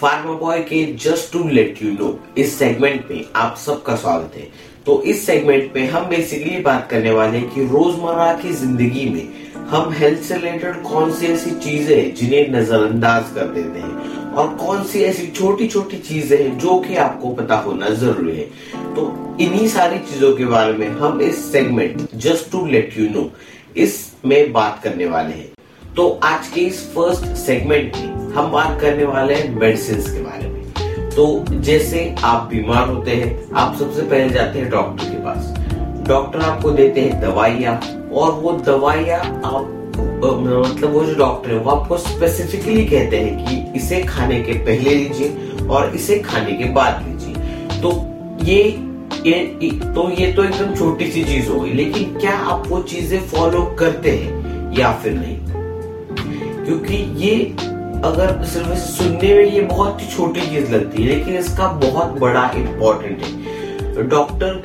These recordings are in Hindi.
फार्मा बॉय के just to let you know, इस सेगमेंट में आप सबका स्वागत है। तो इस सेगमेंट में हम बेसिकली बात करने वाले हैं कि रोज़मर्रा की ज़िंदगी में हम हेल्थ से रिलेटेड कौन सी ऐसी चीज़ें हैं जिन्हें नजरअंदाज कर देते हैं और कौन सी ऐसी छोटी छोटी चीज़ें हैं जो कि आपको पता होना ज़रूरी है। तो इन्हीं सारी चीज़ों के बारे में हम इस segment just to let you know इसमें बात करने वाले हैं। तो आज के इस फ़र्स्ट सेगमेंट में हम बात करने वाले हैं मेडिसिन के बारे में। तो जैसे आप बीमार होते हैं, आप सबसे पहले जाते हैं डॉक्टर के पास। डॉक्टर आपको देते हैं दवाइयाँ और वो दवाइयाँ आप मतलब वो जो डॉक्टर है, वो आपको स्पेसिफिकली कहते हैं कि इसे खाने के पहले लीजिए और इसे खाने के बाद लीजिए। तो ये ये तो ये तो एकदम छोटी सी चीज़ हो गई, लेकिन क्या आप वो चीज़ें फॉलो करते हैं या फिर नहीं? क्योंकि ये अगर सिर्फ़ सुनने में ये बहुत ही छोटी चीज़ लगती है, लेकिन इसका बहुत बड़ा इम्पोर्टेंट है। डॉक्टर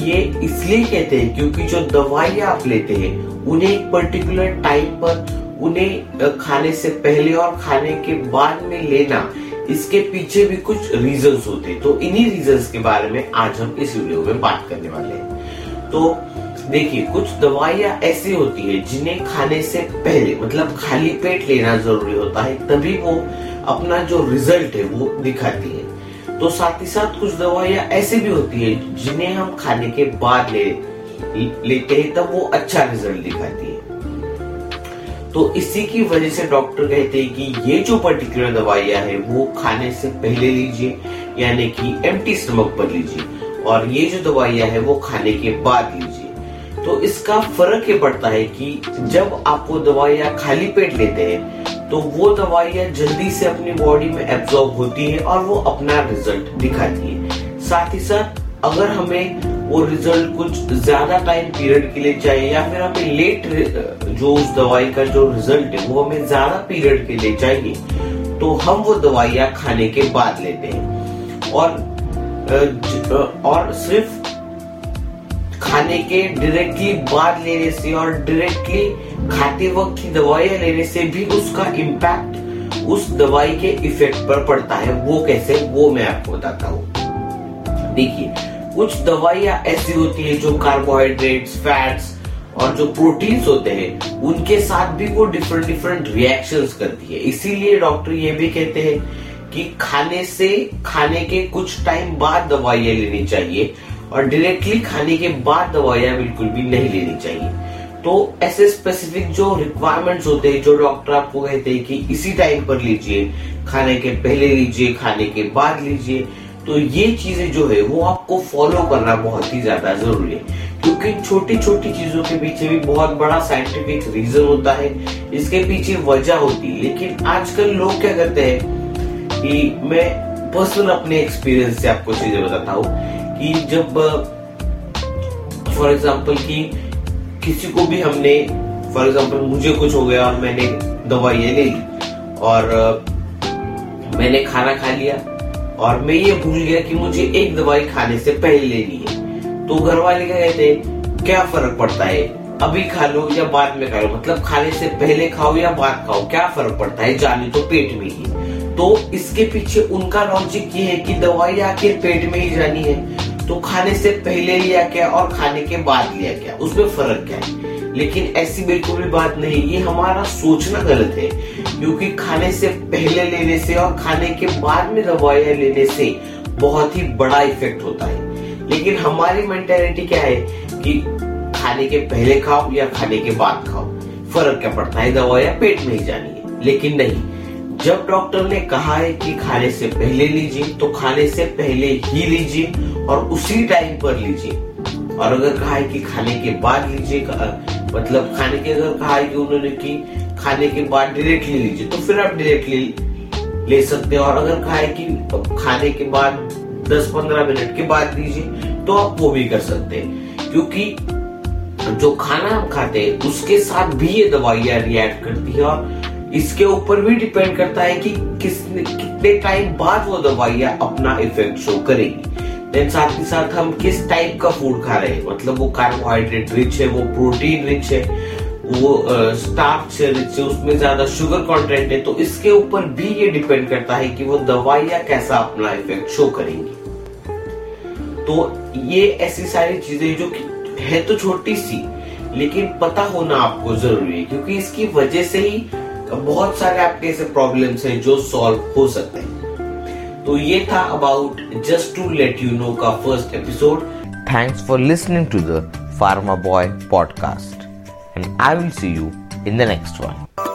ये इसलिए कहते हैं क्योंकि जो दवाई आप लेते हैं, उन्हें एक पर्टिकुलर टाइम पर उन्हें खाने से पहले और खाने के बाद में लेना, इसके पीछे भी कुछ रीजंस होते हैं। तो इन्हीं रीजंस के बारे में आज हम इस वीडियो में बात करने वाले हैं। तो देखिए, कुछ दवाइयाँ ऐसी होती है जिन्हें खाने से पहले मतलब खाली पेट लेना ज़रूरी होता है, तभी वो अपना जो रिज़ल्ट है वो दिखाती है। तो साथ ही साथ कुछ दवाइयाँ ऐसी भी होती है जिन्हें हम खाने के बाद ले, लेते हैं, तब वो अच्छा रिज़ल्ट दिखाती है। तो इसी की वजह से डॉक्टर कहते हैं कि ये जो पर्टिकुलर दवाइयाँ है, वो खाने से पहले लीजिए, यानी कि एम्प्टी स्टमक पर लीजिए, और ये जो दवाइयाँ है, वो खाने के बाद लीजिए। तो इसका फ़र्क ये पड़ता है कि जब आप वो दवाइयाँ खाली पेट लेते हैं तो वो दवाइयाँ जल्दी से अपनी बॉडी में एब्जॉर्ब होती है और वो अपना रिज़ल्ट दिखाती है। साथ ही साथ, अगर हमें वो रिज़ल्ट कुछ ज़्यादा टाइम पीरियड के लिए चाहिए या फिर हमें लेट जो उस दवाई का जो रिज़ल्ट है, वो हमें ज़्यादा पीरियड के लिए चाहिए तो हम वो दवाइयाँ खाने के बाद लेते हैं। और और सिर्फ़ खाने के डायरेक्टली बाद लेने से और डायरेक्टली खाते वक्त की दवाइयाँ लेने से भी उसका इम्पैक्ट उस दवाई के इफ़ेक्ट पर पड़ता है। वो कैसे? वो मैं आपको बताता हूँ। देखिए, कुछ दवाइयाँ ऐसी होती है जो कार्बोहाइड्रेट्स फैट्स और जो प्रोटीन्स होते हैं, उनके साथ भी वो डिफरेंट डिफरेंट रिएक्शंस करती है। इसीलिए डॉक्टर ये भी कहते हैं कि खाने से, खाने के कुछ टाइम बाद दवाइयाँ लेनी चाहिए। और डायरेक्टली खाने के बाद दवाइयाँ बिल्कुल भी नहीं लेनी चाहिए। तो ऐसे स्पेसिफिक जो रिक्वायरमेंट्स होते हैं, जो डॉक्टर आपको कहते हैं कि इसी टाइम पर लीजिए, खाने के पहले लीजिए, खाने के बाद लीजिए तो ये चीज़ें जो है, वो आपको फॉलो करना बहुत ही ज़्यादा ज़रूरी है। क्योंकि छोटी छोटी चीज़ों के पीछे भी बहुत बड़ा साइंटिफिक रीजन होता है, इसके पीछे वजह होती है। लेकिन आजकल लोग क्या करते हैं कि मैं पर्सनल अपने एक्सपीरियंस से आपको चीज़ें बताता हूँ। कि जब फॉर एग्ज़ाम्पल कि किसी को भी हमने फॉर एग्ज़ाम्पल मुझे कुछ हो गया और मैंने दवाइयाँ ले ली, और, मैंने खाना खा लिया, और मैं ये भूल गया कि मुझे एक दवाई खाने से पहले लेनी है तो घर वाले क्या कहते हैं, क्या फ़र्क पड़ता है? अभी खा लो या बाद में खा लो मतलब खाने से पहले खाओ या बाद खाओ, क्या फ़र्क पड़ता है? जाने तो पेट में ही। तो इसके पीछे उनका लॉजिक ये है कि दवाई आखिर पेट में ही जानी है। तो खाने से पहले लिया क्या और खाने के बाद लिया क्या? उसमें फ़र्क क्या है? लेकिन ऐसी बिल्कुल भी बात नहीं, ये हमारा सोचना गलत है। क्योंकि खाने से पहले लेने से और खाने के बाद में दवाइयाँ लेने से बहुत ही बड़ा इफ़ेक्ट होता है। लेकिन हमारी मेंटेलिटी क्या है कि खाने के पहले खाओ या खाने के बाद खाओ। फ़र्क क्या पड़ता है? दवाइयाँ पेट में ही जानी है। लेकिन नहीं जब डॉक्टर ने कहा है कि खाने से पहले लीजिए तो खाने से पहले ही लीजिए और उसी टाइम पर लीजिए। और अगर कहा है कि खाने के बाद लीजिए मतलब खाने के अगर कहा है कि उन्होंने कि खाने के बाद डायरेक्टली लीजिए तो फिर आप डायरेक्टली ले सकते हैं। और अगर कहा है कि खाने के बाद 10-15 मिनट के बाद लीजिए तो आप वो भी कर सकते हैं। क्योंकि जो खाना हम खाते हैं, उसके साथ भी ये दवाइयाँ रिएक्ट करती है और इसके ऊपर भी डिपेंड करता है कि किसने, कितने टाइम बाद वो दवाइयाँ अपना इफ़ेक्ट शो करेगी। देन साथ ही साथ हम किस टाइप का फ़ूड खा रहे हैं? मतलब वो कार्बोहाइड्रेट रिच है, वो प्रोटीन रिच है, वो स्टार्च रिच है, उसमें ज़्यादा शुगर कंटेंट है तो इसके ऊपर भी ये डिपेंड करता है कि वो दवाइयाँ कैसा अपना इफ़ेक्ट शो करेंगी। तो ये ऐसी सारी चीज़ें जो है तो छोटी सी, लेकिन पता होना आपको ज़रूरी है, क्योंकि इसकी वजह से ही बहुत सारे आपके ऐसे प्रॉब्लम्स हैं जो सॉल्व हो सकते हैं। तो ये था about just to let you know का first episode thanks for listening to the pharma boy podcast and I will see you in the next one.